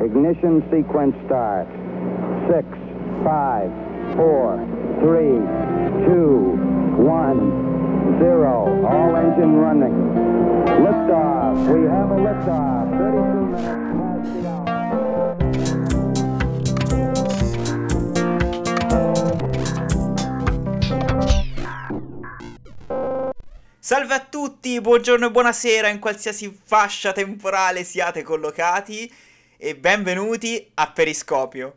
Ignition sequence start. Six, five, four, three, two, one, zero. All engine running. Liftoff. We have a liftoff. 32 minutes past the. Salve a tutti, buongiorno e buonasera in qualsiasi fascia temporale siate collocati e benvenuti a Periscopio.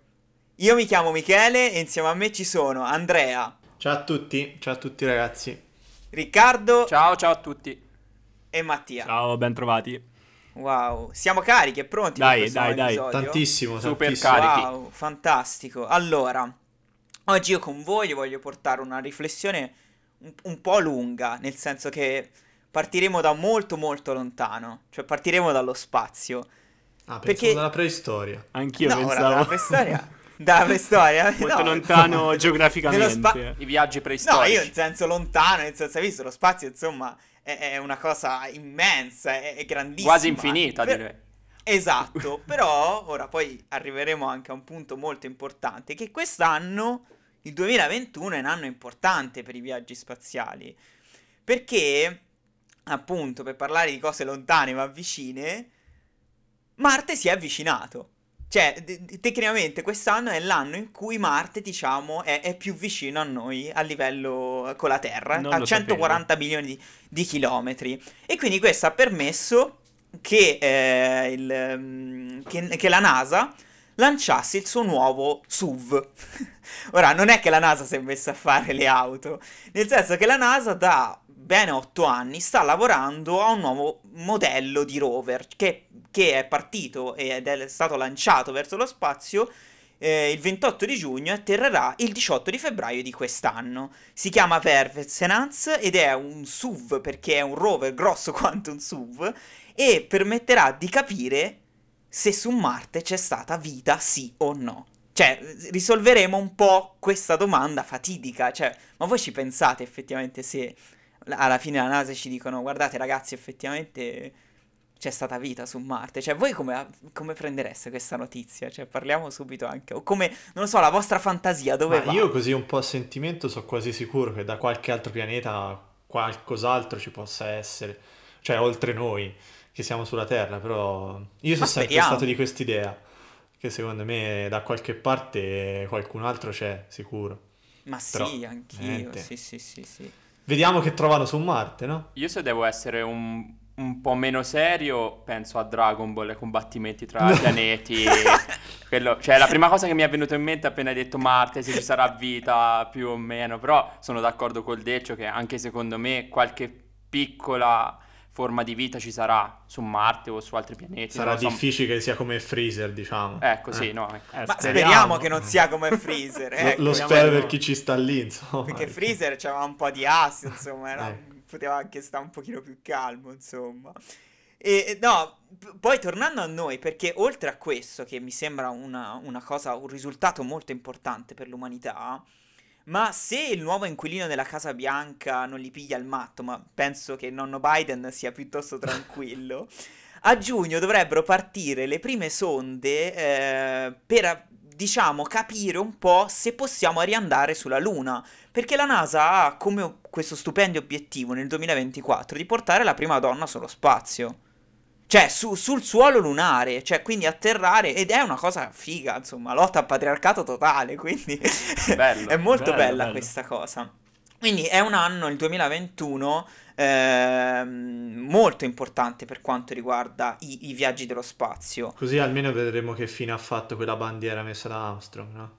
Io mi chiamo Michele e insieme a me ci sono Andrea, Ciao a tutti, ciao a tutti ragazzi. Riccardo Ciao, ciao a tutti. e Mattia. Ciao, ben trovati. Wow, siamo carichi e pronti Dai, per questo dai, dai. Tantissimo, Super tantissimo. carichi. Wow, fantastico. Allora, oggi io con voi voglio portare una riflessione un, un po' lunga, nel senso che partiremo da molto molto lontano, cioè partiremo dallo spazio. Ah, pensavo Perché- dalla preistoria. Anch'io no, pensavo. dalla preistoria. dalla preistoria. Molto no. lontano geograficamente. Spa- I viaggi No, preistorici. io in senso lontano, nel senso, hai visto, lo spazio, insomma, è, è una cosa immensa, è, è grandissima. Quasi infinita, Per- direi. Esatto, però ora poi arriveremo anche a un punto molto importante, che quest'anno, il 2021, è un anno importante per i viaggi spaziali, perché, appunto, per parlare di cose lontane ma vicine, Marte si è avvicinato. Cioè, d- tecnicamente quest'anno è l'anno in cui Marte, diciamo, è, è più vicino a noi a livello con la Terra, Non a lo 140 milioni di, di chilometri. E quindi questo ha permesso che, eh, il, mm, che, che la NASA lanciasse il suo nuovo SUV. Ora, non è che la NASA si è messa a fare le auto, nel senso che la NASA da bene otto anni sta lavorando a un nuovo modello di rover che, che è partito ed è stato lanciato verso lo spazio eh, il 28 di giugno e atterrerà il 18 di febbraio di quest'anno. Si chiama Vervesenans ed è un SUV perché è un rover grosso quanto un SUV e permetterà di capire se su Marte c'è stata vita sì o no. Cioè, risolveremo un po' questa domanda fatidica, cioè, ma voi ci pensate effettivamente se alla fine la NASA ci dicono guardate ragazzi effettivamente c'è stata vita su Marte, cioè voi come, come prendereste questa notizia? Cioè parliamo subito anche, o come, non lo so, la vostra fantasia dove Ma va? io così un po' a sentimento sono quasi sicuro che da qualche altro pianeta qualcos'altro ci possa essere. Cioè, oltre noi, che siamo sulla Terra, però io sono sempre stato di quest'idea. Che secondo me da qualche parte qualcun altro c'è, sicuro. Ma sì, Però, anch'io, niente. sì sì sì sì. Vediamo che trovano su Marte, no? Io se devo essere un, un po' meno serio, penso a Dragon Ball, ai combattimenti tra i pianeti. Quello- cioè, la prima cosa che mi è venuta in mente appena hai detto Marte, se ci sarà vita più o meno. Però sono d'accordo col Deccio che anche secondo me qualche piccola forma di vita ci sarà su Marte o su altri pianeti. Sarà lo so. difficile che sia come Freezer, diciamo. Ecco, sì, Eh. no. ecco. Eh, Ma speriamo. speriamo che non sia come Freezer, Lo, ecco. lo speriamo spero di per no. chi ci sta lì, insomma. Perché Freezer c'aveva un po' di assi, insomma, era- Eh. Poteva anche stare un pochino più calmo, insomma. E no, poi tornando a noi, perché oltre a questo, che mi sembra una, una cosa, un risultato molto importante per l'umanità, ma se il nuovo inquilino della Casa Bianca non li piglia il matto, ma penso che nonno Biden sia piuttosto tranquillo, a giugno dovrebbero partire le prime sonde eh, per, diciamo, capire un po' se possiamo riandare sulla Luna. Perché la NASA ha come questo stupendo obiettivo nel 2024 di portare la prima donna sullo spazio. Cioè, su- sul suolo lunare, cioè, quindi atterrare, ed è una cosa figa, insomma, lotta al patriarcato totale, quindi Bello, è molto bello, bella bello. questa cosa. Quindi è un anno, il 2021, ehm, molto importante per quanto riguarda i, i viaggi dello spazio. Così almeno vedremo che fine ha fatto quella bandiera messa da Armstrong, no?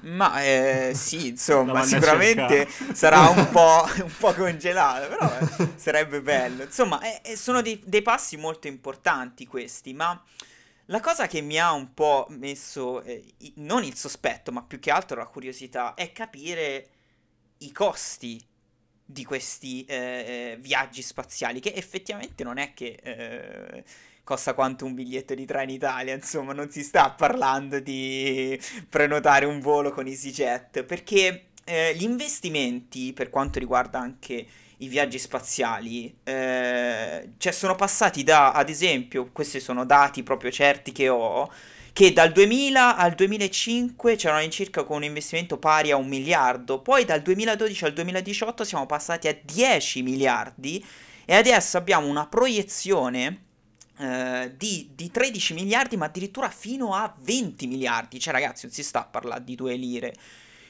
Ma eh, sì, insomma, sicuramente sarà un po', un po' congelata, però eh, sarebbe bello. Insomma, eh, sono dei, dei passi molto importanti questi, ma la cosa che mi ha un po' messo, eh, non il sospetto, ma più che altro la curiosità, è capire i costi di questi eh, eh, viaggi spaziali, che effettivamente non è che eh, costa quanto un biglietto di Italia, insomma, non si sta parlando di prenotare un volo con EasyJet, perché eh, gli investimenti per quanto riguarda anche i viaggi spaziali, eh, cioè sono passati da, ad esempio, questi sono dati proprio certi che ho, che dal 2000 al 2005 c'erano all'incirca con un investimento pari a un miliardo, poi dal 2012 al 2018 siamo passati a 10 miliardi e adesso abbiamo una proiezione eh, di, di 13 miliardi, ma addirittura fino a 20 miliardi. Cioè, ragazzi, non si sta a parlare di due lire.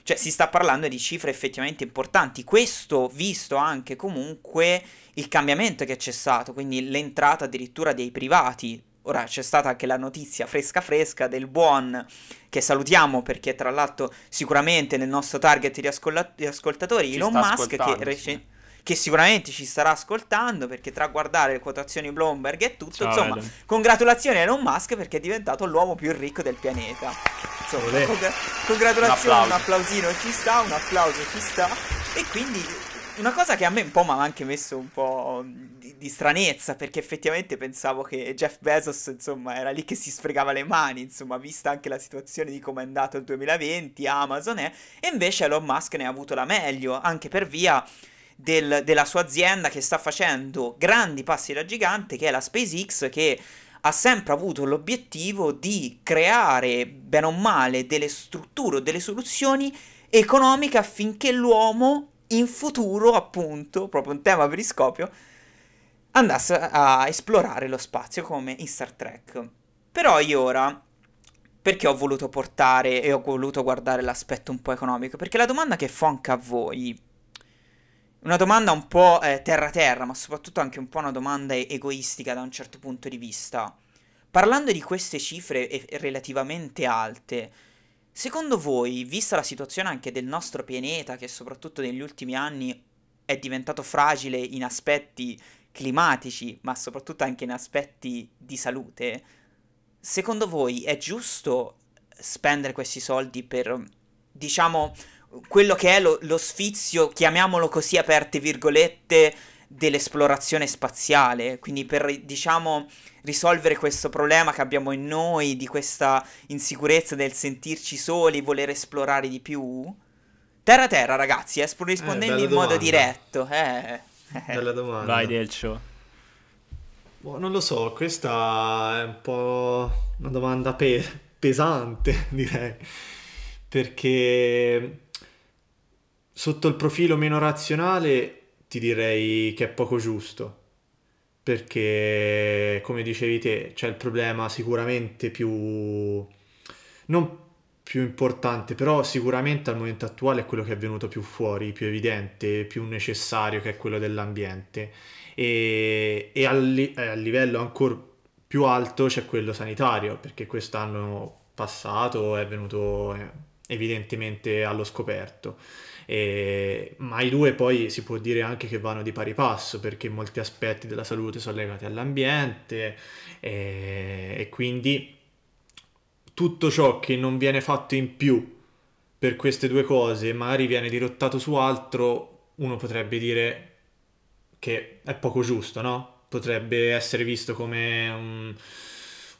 Cioè, si sta parlando di cifre effettivamente importanti. Questo visto anche comunque il cambiamento che c'è stato, quindi l'entrata addirittura dei privati. Ora c'è stata anche la notizia fresca fresca del buon che salutiamo perché tra l'altro sicuramente nel nostro target di, ascolla- di ascoltatori Ci Elon Musk che, sì. che sicuramente ci starà ascoltando perché tra guardare le quotazioni Bloomberg e tutto, Ciao, insomma, Elon. congratulazioni a Elon Musk perché è diventato l'uomo più ricco del pianeta. Insomma, Olè. congra- congratulazioni, Un un, applausino ci sta, un applauso ci sta. E quindi una cosa che a me un po' mi ha anche messo un po' di, di stranezza perché effettivamente pensavo che Jeff Bezos, insomma, era lì che si sfregava le mani, insomma, vista anche la situazione di come è andato il 2020, Amazon è, e invece Elon Musk ne ha avuto la meglio, anche per via del- della sua azienda che sta facendo grandi passi da gigante, che è la SpaceX, che ha sempre avuto l'obiettivo di creare, bene o male, delle strutture o delle soluzioni economiche affinché l'uomo in futuro, appunto, proprio un tema periscopio, andasse a esplorare lo spazio come in Star Trek. Però io ora, perché ho voluto portare e ho voluto guardare l'aspetto un po' economico? Perché la domanda che fa anche a voi, una domanda un po' eh, terra-terra, ma soprattutto anche un po' una domanda egoistica da un certo punto di vista. Parlando di queste cifre relativamente alte, secondo voi, vista la situazione anche del nostro pianeta, che soprattutto negli ultimi anni è diventato fragile in aspetti climatici, ma soprattutto anche in aspetti di salute, secondo voi è giusto spendere questi soldi per, diciamo, quello che è lo, lo sfizio, chiamiamolo così, aperte virgolette, dell'esplorazione spaziale, quindi per, diciamo, risolvere questo problema che abbiamo in noi, di questa insicurezza del sentirci soli, voler esplorare di più? Terra terra, ragazzi, eh, sp- rispondendo bella in modo domanda. diretto, eh. Bella domanda. Vai, Delcio. Boh, non lo so, questa è un po' una domanda pe- pesante, direi, perché sotto il profilo meno razionale ti direi che è poco giusto, perché come dicevi te, c'è il problema sicuramente più... non più importante, però sicuramente al momento attuale è quello che è venuto più fuori, più evidente, più necessario, che è quello dell'ambiente. E, e al, li- eh, a livello ancora più alto c'è quello sanitario, perché quest'anno passato è venuto eh, evidentemente allo scoperto. E- ma i due poi si può dire anche che vanno di pari passo, perché molti aspetti della salute sono legati all'ambiente e, e quindi tutto ciò che non viene fatto in più per queste due cose, magari viene dirottato su altro, uno potrebbe dire che è poco giusto, no? Potrebbe essere visto come un-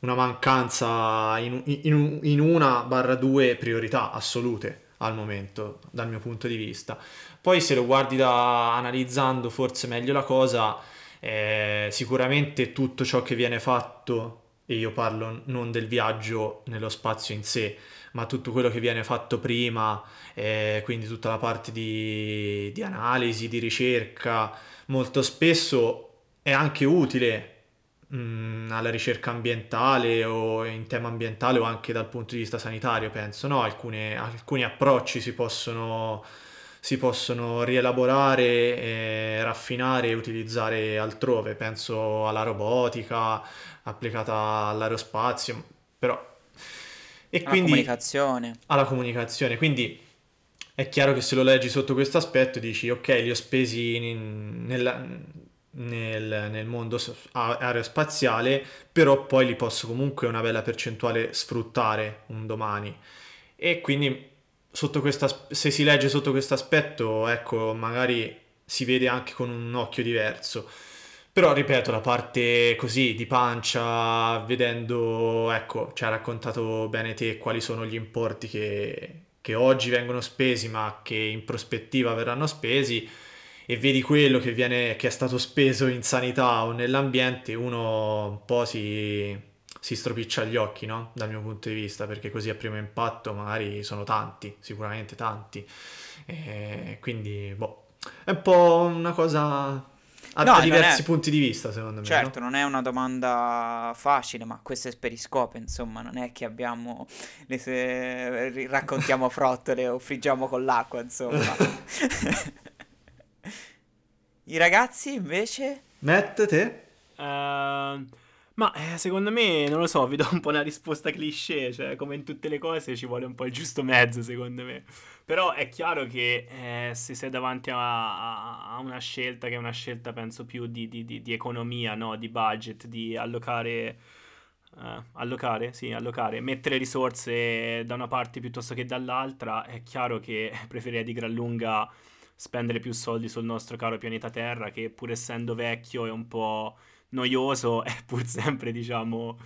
una mancanza in, in- in una barra due priorità assolute al momento, dal mio punto di vista. Poi se lo guardi da analizzando forse meglio la cosa, eh, sicuramente tutto ciò che viene fatto, e io parlo non del viaggio nello spazio in sé, ma tutto quello che viene fatto prima, eh, quindi tutta la parte di, di analisi, di ricerca, molto spesso è anche utile mh, alla ricerca ambientale o in tema ambientale o anche dal punto di vista sanitario, penso, no? Alcune- alcuni approcci si possono, si possono rielaborare, raffinare e utilizzare altrove, penso alla robotica applicata all'aerospazio, però... E La quindi comunicazione. alla comunicazione. Quindi è chiaro che se lo leggi sotto questo aspetto dici ok, li ho spesi in- nella- nel, nel mondo aerospaziale, però poi li posso comunque una bella percentuale sfruttare un domani. E quindi sotto questa, se si legge sotto questo aspetto, ecco, magari si vede anche con un occhio diverso. Però ripeto, la parte così di pancia, vedendo, ecco, ci ha raccontato bene te quali sono gli importi che, che oggi vengono spesi, ma che in prospettiva verranno spesi, e vedi quello che viene, che è stato speso in sanità o nell'ambiente, uno un po' si, si stropiccia gli occhi, no? Dal mio punto di vista, perché così a primo impatto magari sono tanti, sicuramente tanti. E quindi, boh, è un po' una cosa ha No, diversi è- punti di vista, secondo me, Certo, no? non è una domanda facile, ma questo è il periscopio, insomma, non è che abbiamo le se- raccontiamo frottole o friggiamo con l'acqua, insomma. I ragazzi invece? Matt, te? Ehm, ma eh, secondo me, non lo so, vi do un po' una risposta cliché, cioè come in tutte le cose ci vuole un po' il giusto mezzo, secondo me. Però è chiaro che eh, se sei davanti a, a- a una scelta, che è una scelta penso più di, di- di- di economia, no? Di budget, di allocare... eh, allocare, sì, allocare, mettere risorse da una parte piuttosto che dall'altra, è chiaro che preferirei di gran lunga spendere più soldi sul nostro caro pianeta Terra, che pur essendo vecchio è un po' noioso, è pur sempre, diciamo,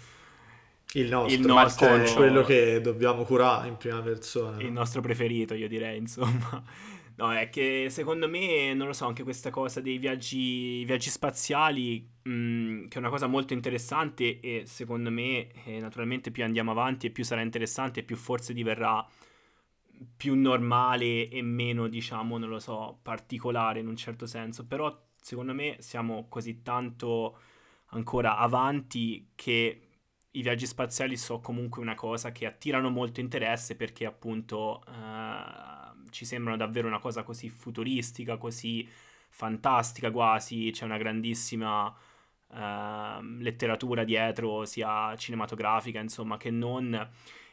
Il nostro, Il nostro- cioè, quello che dobbiamo curare in prima persona. il nostro preferito, io direi, insomma. No, è che secondo me, non lo so, anche questa cosa dei viaggi, viaggi spaziali, mh, che è una cosa molto interessante e secondo me, eh, naturalmente, più andiamo avanti e più sarà interessante e più forse diverrà più normale e meno, diciamo, non lo so, particolare in un certo senso. Però, secondo me, siamo così tanto ancora avanti che i viaggi spaziali sono comunque una cosa che attirano molto interesse perché appunto eh, ci sembrano davvero una cosa così futuristica, così fantastica quasi, c'è una grandissima ehm, letteratura dietro, sia cinematografica insomma che non.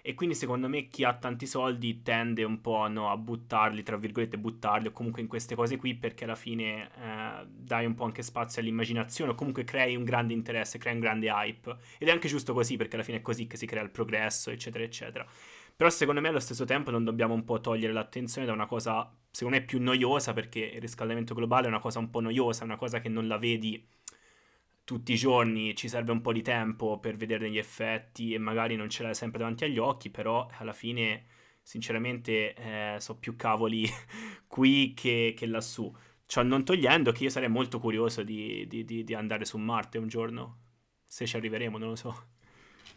E quindi secondo me chi ha tanti soldi tende un po' no, a buttarli, tra virgolette, buttarli o comunque in queste cose qui perché alla fine eh, dai un po' anche spazio all'immaginazione o comunque crei un grande interesse, crei un grande hype. Ed è anche giusto così perché alla fine è così che si crea il progresso, eccetera, eccetera. Però secondo me allo stesso tempo non dobbiamo un po' togliere l'attenzione da una cosa, secondo me, più noiosa perché il riscaldamento globale è una cosa un po' noiosa, una cosa che non la vedi tutti i giorni ci serve un po' di tempo per vedere gli effetti e magari non ce l'hai sempre davanti agli occhi, però alla fine, sinceramente, eh, so più cavoli qui che, che lassù. Ciò non togliendo che io sarei molto curioso di, di- di- di andare su Marte un giorno, se ci arriveremo, non lo so.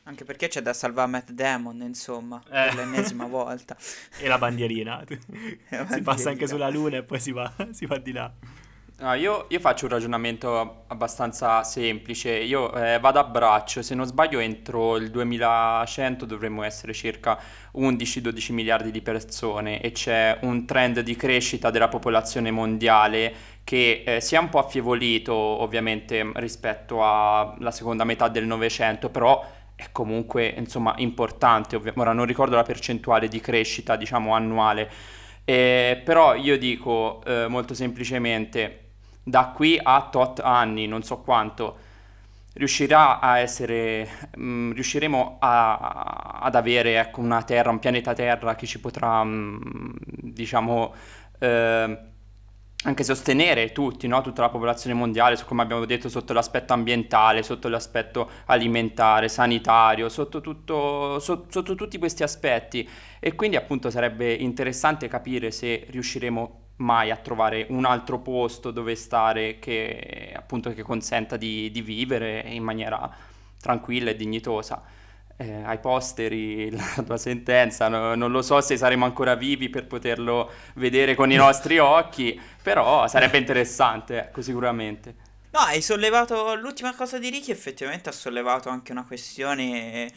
Anche perché c'è da salvare Matt Damon, insomma, Eh. per l'ennesima volta. E la bandierina. si bandierina. passa anche sulla Luna e poi si va, si va di là. No, io, io faccio un ragionamento abbastanza semplice. Io eh, vado a braccio, se non sbaglio, entro il 2100 dovremmo essere circa 11-12 miliardi di persone e c'è un trend di crescita della popolazione mondiale che eh, si è un po' affievolito ovviamente rispetto alla seconda metà del Novecento, però è comunque insomma importante. ovvia- Ora non ricordo la percentuale di crescita, diciamo, annuale. Eh, però io dico eh, molto semplicemente, da qui a tot anni, non so quanto, riuscirà a essere, mm, riusciremo a- ad avere ecco, una Terra, un pianeta Terra che ci potrà, mm, diciamo, eh, anche sostenere tutti, no? Tutta la popolazione mondiale, come abbiamo detto, sotto l'aspetto ambientale, sotto l'aspetto alimentare, sanitario, sotto tutto, so- sotto tutti questi aspetti. E quindi appunto sarebbe interessante capire se riusciremo mai a trovare un altro posto dove stare che appunto che consenta di, di vivere in maniera tranquilla e dignitosa. Eh, ai posteri la tua sentenza, no- non lo so se saremo ancora vivi per poterlo vedere con i nostri occhi, però sarebbe interessante, ecco, sicuramente. No, hai sollevato l'ultima cosa di Ricky, effettivamente ha sollevato anche una questione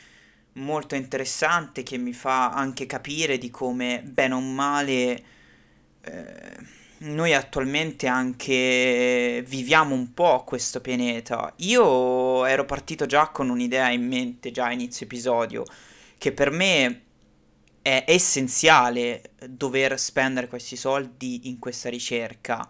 molto interessante che mi fa anche capire di come, bene o male, eh, noi attualmente anche viviamo un po' questo pianeta. Io ero partito già con un'idea in mente, già a inizio episodio, che per me è essenziale dover spendere questi soldi in questa ricerca.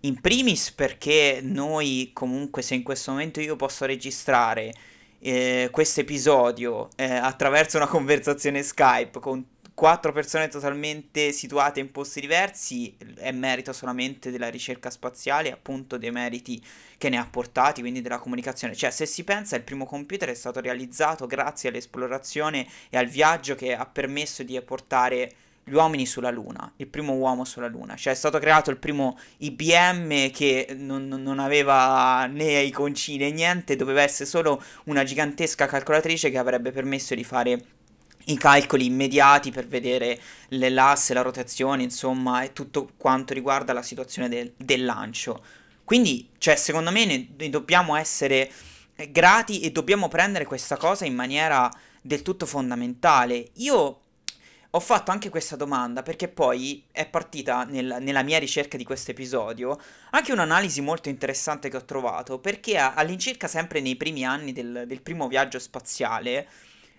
In primis perché noi comunque se in questo momento io posso registrare eh, questo episodio eh, attraverso una conversazione Skype con quattro persone totalmente situate in posti diversi è merito solamente della ricerca spaziale appunto dei meriti che ne ha portati, quindi della comunicazione. Cioè, se si pensa, il primo computer è stato realizzato grazie all'esplorazione e al viaggio che ha permesso di portare gli uomini sulla Luna, il primo uomo sulla Luna. Cioè è stato creato il primo IBM che non, non aveva né iconcine né niente, doveva essere solo una gigantesca calcolatrice che avrebbe permesso di fare i calcoli immediati per vedere l'asse, la rotazione, insomma, e tutto quanto riguarda la situazione del, del lancio. Quindi, cioè, secondo me ne, ne dobbiamo essere grati e dobbiamo prendere questa cosa in maniera del tutto fondamentale. Io ho fatto anche questa domanda perché poi è partita nel, nella mia ricerca di questo episodio anche un'analisi molto interessante che ho trovato perché all'incirca sempre nei primi anni del, del primo viaggio spaziale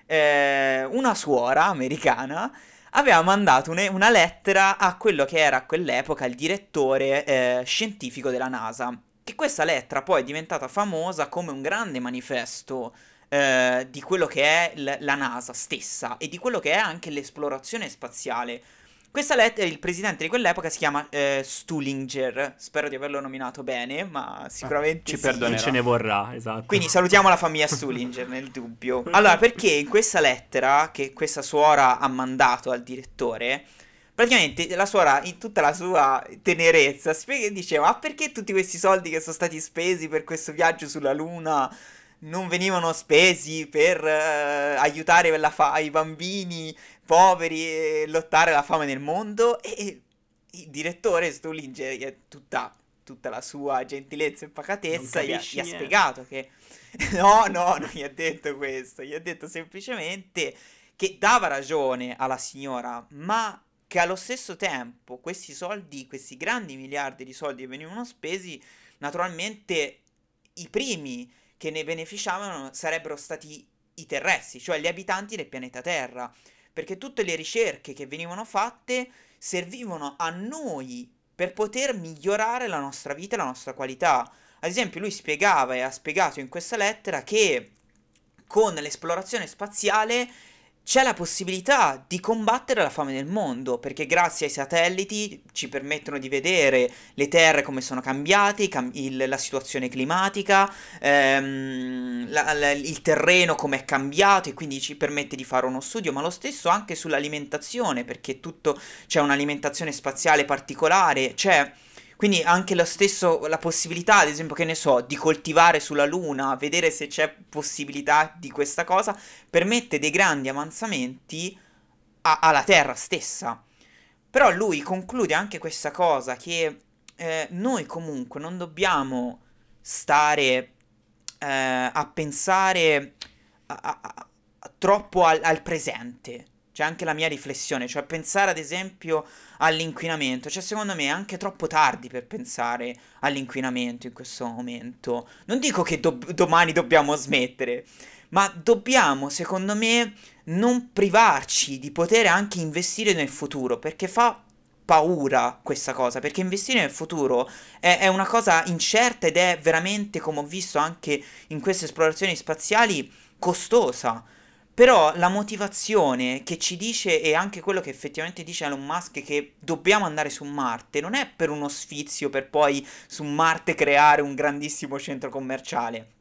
eh, una suora americana aveva mandato une, una lettera a quello che era a quell'epoca il direttore eh, scientifico della NASA che questa lettera poi è diventata famosa come un grande manifesto eh, di quello che è l- la NASA stessa e di quello che è anche l'esplorazione spaziale. Questa lettera, il presidente di quell'epoca si chiama eh, Stuhlinger, spero di averlo nominato bene, ma sicuramente ci sì. perdonerà. Ce ne vorrà, esatto. Quindi salutiamo la famiglia Stuhlinger nel dubbio. Allora, perché in questa lettera che questa suora ha mandato al direttore, praticamente la suora in tutta la sua tenerezza spiega, diceva, ma perché tutti questi soldi che sono stati spesi per questo viaggio sulla Luna non venivano spesi per eh, aiutare fa- i bambini poveri e lottare la fame nel mondo e il direttore Stuhlinger tutta, tutta la sua gentilezza e pacatezza gli ha, gli ha spiegato che no, no, non gli ha detto questo, gli ha detto semplicemente che dava ragione alla signora, ma che allo stesso tempo questi soldi, questi grandi miliardi di soldi che venivano spesi, naturalmente i primi che ne beneficiavano sarebbero stati i terrestri, cioè gli abitanti del pianeta Terra, perché tutte le ricerche che venivano fatte servivano a noi per poter migliorare la nostra vita e la nostra qualità. Ad esempio, lui spiegava e ha spiegato in questa lettera che con l'esplorazione spaziale c'è la possibilità di combattere la fame nel mondo, perché grazie ai satelliti ci permettono di vedere le terre come sono cambiate, cam- il, la situazione climatica, ehm, la, la, il terreno come è cambiato e quindi ci permette di fare uno studio, ma lo stesso anche sull'alimentazione, perché tutto c'è un'alimentazione spaziale particolare, c'è quindi anche lo stesso, la possibilità, ad esempio, che ne so, di coltivare sulla Luna, vedere se c'è possibilità di questa cosa, permette dei grandi avanzamenti a- alla Terra stessa. Però lui conclude anche questa cosa che eh, noi comunque non dobbiamo stare eh, a pensare a- a- troppo al, al presente. C'è anche la mia riflessione, cioè pensare ad esempio all'inquinamento. Cioè, secondo me è anche troppo tardi per pensare all'inquinamento in questo momento. Non dico che do- domani dobbiamo smettere, ma dobbiamo, secondo me, non privarci di poter anche investire nel futuro, perché fa paura questa cosa, perché investire nel futuro è, è una cosa incerta ed è veramente, come ho visto anche in queste esplorazioni spaziali, costosa. Però la motivazione che ci dice e anche quello che effettivamente dice Elon Musk che dobbiamo andare su Marte non è per uno sfizio per poi su Marte creare un grandissimo centro commerciale.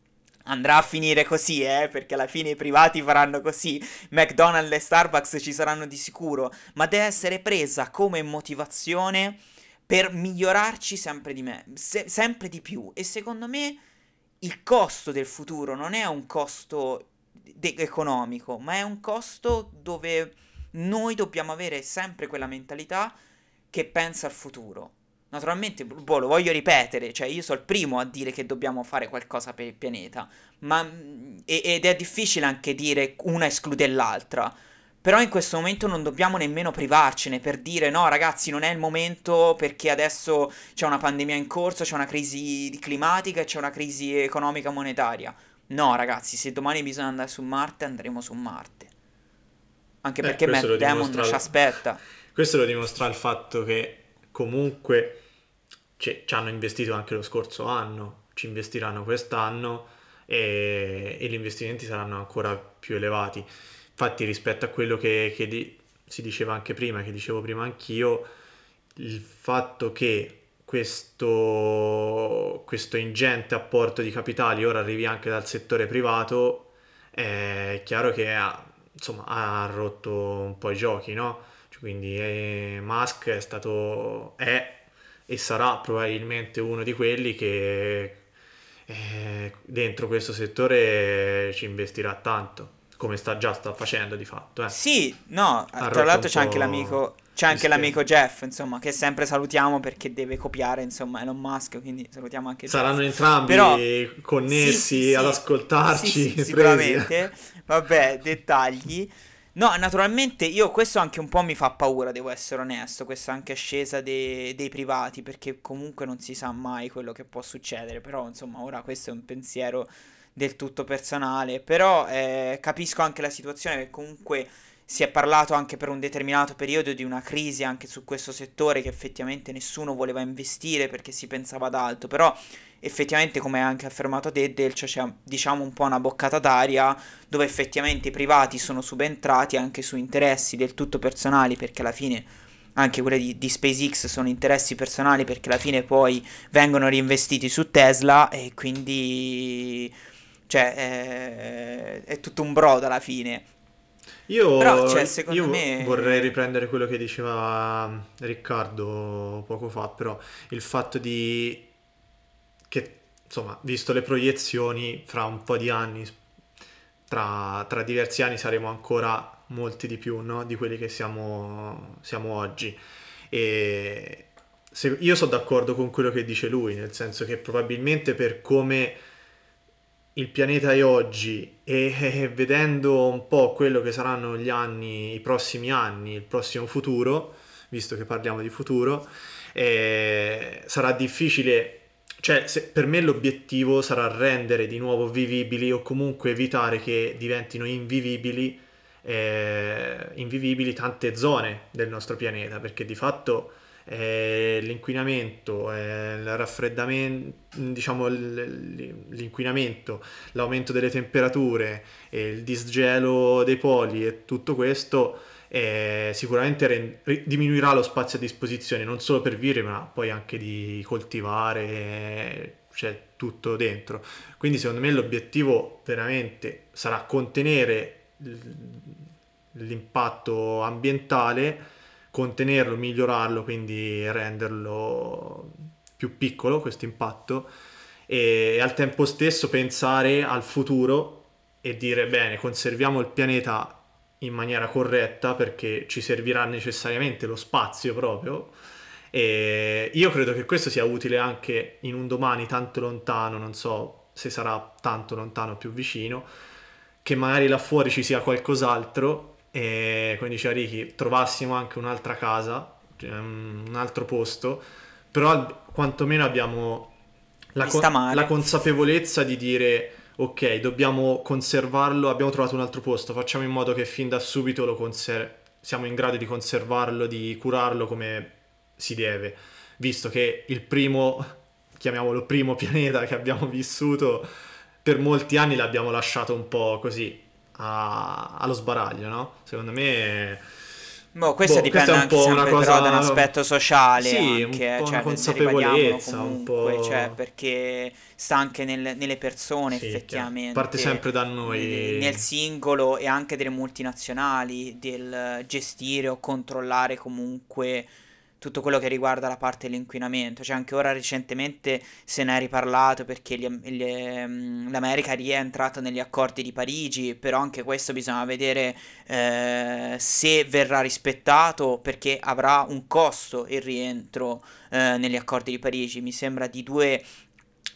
Andrà a finire così, eh, perché alla fine i privati faranno così. McDonald's e Starbucks ci saranno di sicuro, ma deve essere presa come motivazione per migliorarci sempre di me, se- sempre di più. E secondo me il costo del futuro non è un costo de- economico, ma è un costo dove noi dobbiamo avere sempre quella mentalità che pensa al futuro. Naturalmente, boh, lo voglio ripetere, cioè io sono il primo a dire che dobbiamo fare qualcosa per il pianeta, ma, ed è difficile anche dire una esclude l'altra. Però in questo momento non dobbiamo nemmeno privarcene per dire no ragazzi non è il momento perché adesso c'è una pandemia in corso, c'è una crisi climatica e c'è una crisi economica monetaria. No, ragazzi, se domani bisogna andare su Marte, andremo su Marte. Anche Eh, perché Matt Damon ci aspetta. Questo lo dimostra il fatto che comunque ci ci hanno investito anche lo scorso anno, ci investiranno quest'anno e, e gli investimenti saranno ancora più elevati. Infatti rispetto a quello che, che di- si diceva anche prima, che dicevo prima anch'io, il fatto che questo, questo ingente apporto di capitali ora arrivi anche dal settore privato, è chiaro che ha- insomma, ha rotto un po' i giochi, no? Cioè, quindi eh, Musk è stato, è e sarà probabilmente uno di quelli che eh, dentro questo settore ci investirà tanto, come sta già sta facendo di fatto. Eh. Sì, no, Ha tra l'altro c'è anche l'amico, c'è anche l'amico. Jeff, insomma, che sempre salutiamo perché deve copiare, insomma, Elon Musk, quindi salutiamo anche Saranno Jeff. entrambi Però- connessi Sì, sì, ad ascoltarci. Sì, sicuramente. Vabbè, dettagli. No, naturalmente io questo anche un po' mi fa paura, devo essere onesto, questa anche ascesa de- dei privati, perché comunque non si sa mai quello che può succedere, però insomma ora questo è un pensiero del tutto personale, però eh, capisco anche la situazione che comunque si è parlato anche per un determinato periodo di una crisi anche su questo settore che effettivamente nessuno voleva investire perché si pensava ad altro, però effettivamente come ha anche affermato Deddel c'è diciamo un po' una boccata d'aria dove effettivamente i privati sono subentrati anche su interessi del tutto personali perché alla fine anche quelli di, di SpaceX sono interessi personali perché alla fine poi vengono reinvestiti su Tesla e quindi cioè è, è tutto un brodo alla fine Io, Però, cioè, io me- vorrei riprendere quello che diceva Riccardo poco fa, però il fatto di che, insomma, visto le proiezioni, fra un po' di anni, tra, tra diversi anni saremo ancora molti di più, no? Di quelli che siamo, siamo oggi. E se- io sono d'accordo con quello che dice lui, nel senso che probabilmente per come il pianeta è oggi e, vedendo un po' quello che saranno gli anni, i prossimi anni, il prossimo futuro, visto che parliamo di futuro, eh, sarà difficile, cioè se- per me l'obiettivo sarà rendere di nuovo vivibili o comunque evitare che diventino invivibili, eh, invivibili tante zone del nostro pianeta, perché di fatto eh, l'inquinamento, eh, il raffreddamento, diciamo l- l'inquinamento, l'aumento delle temperature, e il disgelo dei poli e tutto questo eh, sicuramente ri- diminuirà lo spazio a disposizione non solo per vivere ma poi anche di coltivare, eh, c'è tutto dentro. Quindi secondo me l'obiettivo veramente sarà contenere l'impatto ambientale, contenerlo, migliorarlo, quindi renderlo più piccolo questo impatto. E al tempo stesso pensare al futuro e dire bene, conserviamo il pianeta in maniera corretta perché ci servirà necessariamente lo spazio proprio. E io credo che questo sia utile anche in un domani tanto lontano, non so se sarà tanto lontano o più vicino, che magari là fuori ci sia qualcos'altro e come diceva Ricky, trovassimo anche un'altra casa, cioè, un altro posto, però quantomeno abbiamo la, mare. la consapevolezza di dire ok, dobbiamo conservarlo, abbiamo trovato un altro posto, facciamo in modo che fin da subito lo conser- siamo in grado di conservarlo, di curarlo come si deve, visto che il primo, chiamiamolo primo pianeta che abbiamo vissuto, per molti anni l'abbiamo lasciato un po' così a- allo sbaraglio, no? Secondo me Boh, questo Boh, dipende un anche sempre però cosa- da un aspetto sociale Sì, un anche, una cioè, consapevolezza, ribadiamolo un comunque, po'- cioè, perché sta anche nel- nelle persone Sì, effettivamente. Parte sempre da noi. nel- Nel singolo e anche delle multinazionali, del gestire o controllare comunque tutto quello che riguarda la parte dell'inquinamento. Cioè, anche ora recentemente se ne è riparlato perché gli- gli- ehm, l'America è rientrata negli accordi di Parigi, però anche questo bisogna vedere eh, se verrà rispettato perché avrà un costo il rientro eh, negli accordi di Parigi. Mi sembra di due.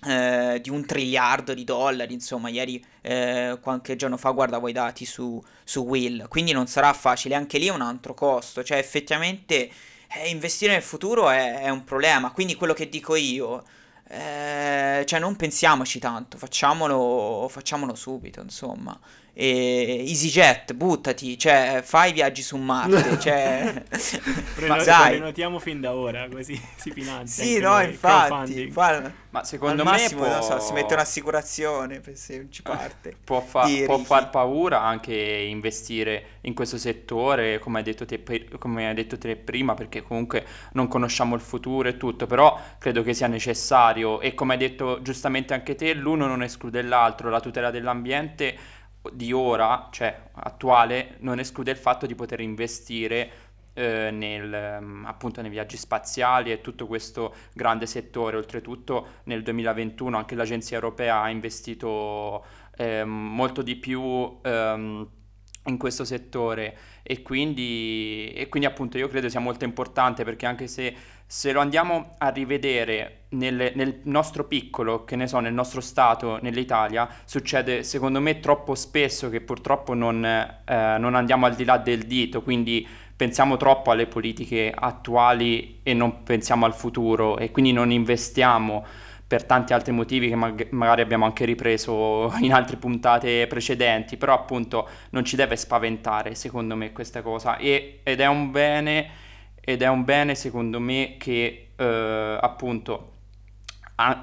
eh, di un triliardo di dollari, insomma, ieri eh, qualche giorno fa guardavo i dati su, su Will, quindi non sarà facile, anche lì è un altro costo, cioè effettivamente eh, investire nel futuro è, è un problema, quindi quello che dico io, eh, cioè non pensiamoci tanto, facciamolo, facciamolo subito, insomma. E EasyJet, buttati, cioè fai viaggi su Marte, cioè... Preno- Ma dai, prenotiamo fin da ora, così si finanzia. sì, no, infatti, fa- Ma secondo me massimo, può... non so, si mette un'assicurazione per se ci parte. Può, fa- può far paura anche investire in questo settore, come hai, detto te, pe- come hai detto te prima, perché comunque non conosciamo il futuro e tutto, però credo che sia necessario e come hai detto giustamente anche te, l'uno non esclude l'altro, la tutela dell'ambiente di ora, cioè attuale, non esclude il fatto di poter investire eh, nel, ehm, appunto nei viaggi spaziali e tutto questo grande settore. Oltretutto nel 2021 anche l'Agenzia Europea ha investito eh, molto di più ehm, in questo settore e quindi, e quindi appunto io credo sia molto importante perché anche se, se lo andiamo a rivedere nel, nel, nostro piccolo, che ne so, nel nostro stato, nell'Italia, succede secondo me troppo spesso che purtroppo non, eh, non andiamo al di là del dito, quindi pensiamo troppo alle politiche attuali e non pensiamo al futuro e quindi non investiamo per tanti altri motivi che mag- magari abbiamo anche ripreso in altre puntate precedenti, però appunto non ci deve spaventare secondo me questa cosa. E- ed è un bene ed è un bene secondo me che eh, appunto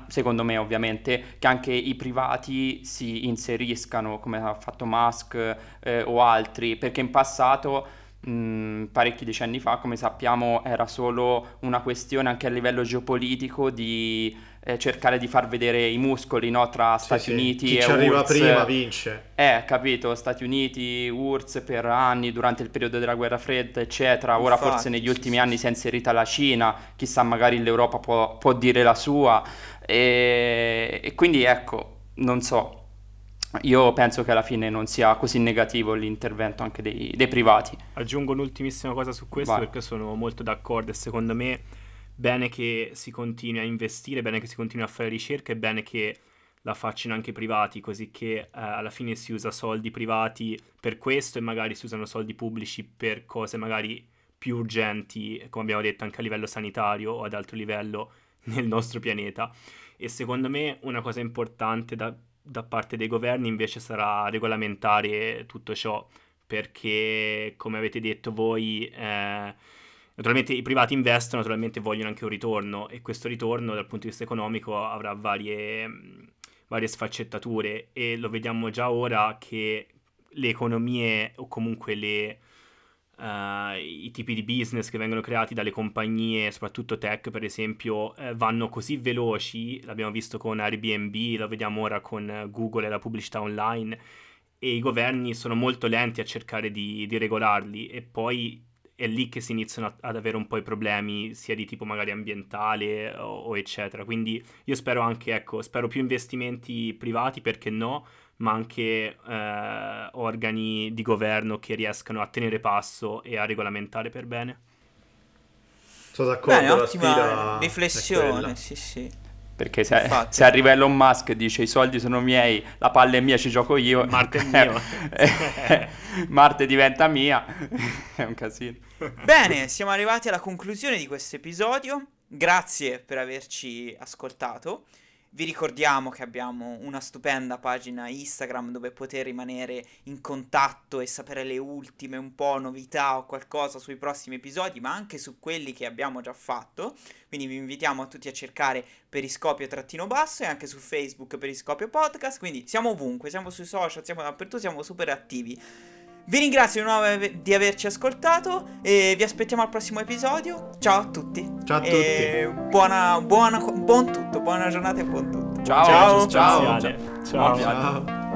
secondo me ovviamente che anche i privati si inseriscano come ha fatto Musk eh, o altri. Perché in passato mh, parecchi decenni fa come sappiamo era solo una questione anche a livello geopolitico di eh, cercare di far vedere i muscoli no, tra Stati sì, Uniti Chi e ci arriva prima vince. Eh, capito, Stati Uniti, URSS per anni durante il periodo della guerra fredda, eccetera. Ora Infatti, forse negli sì, ultimi sì, anni si è inserita la Cina, chissà magari l'Europa può, può dire la sua. E, e quindi ecco, non so, io penso che alla fine non sia così negativo l'intervento anche dei, dei privati. Aggiungo un'ultimissima cosa su questo Vai. perché sono molto d'accordo e secondo me bene che si continui a investire, bene che si continui a fare ricerca e bene che la facciano anche privati, così che eh, alla fine si usa soldi privati per questo e magari si usano soldi pubblici per cose magari più urgenti, come abbiamo detto anche a livello sanitario o ad altro livello nel nostro pianeta. E secondo me una cosa importante da, da parte dei governi invece sarà regolamentare tutto ciò, perché come avete detto voi, eh, naturalmente i privati investono, naturalmente vogliono anche un ritorno e questo ritorno dal punto di vista economico avrà varie, varie sfaccettature e lo vediamo già ora che le economie o comunque le, eh, i tipi di business che vengono creati dalle compagnie, soprattutto tech per esempio, eh, vanno così veloci, l'abbiamo visto con Airbnb, lo vediamo ora con Google e la pubblicità online, e i governi sono molto lenti a cercare di, di regolarli e poi è lì che si iniziano a- ad avere un po' i problemi sia di tipo magari ambientale o, o eccetera. Quindi io spero anche, ecco, spero più investimenti privati perché no, ma anche eh, organi di governo che riescano a tenere passo e a regolamentare per bene. Sono d'accordo, Bene, ottima riflessione, sì, sì. Perché se, Infatti. se arriva Elon Musk e dice i soldi sono miei, la palla è mia, ci gioco io. Marte è mio. Marte diventa mia. è un casino. Bene, siamo arrivati alla conclusione di questo episodio. Grazie per averci ascoltato. Vi ricordiamo che abbiamo una stupenda pagina Instagram dove poter rimanere in contatto e sapere le ultime un po' novità o qualcosa sui prossimi episodi, ma anche su quelli che abbiamo già fatto. Quindi vi invitiamo a tutti a cercare Periscopio trattino basso e anche su Facebook Periscopio Podcast. Quindi siamo ovunque, siamo sui social, siamo dappertutto, siamo super attivi. Vi ringrazio di nuovo di averci ascoltato e vi aspettiamo al prossimo episodio. Ciao a tutti. Ciao a tutti. E buona, buona, buon tutto, buona giornata e buon tutto. Ciao, Ciao. ciao. Ciao. Ciao. Ciao.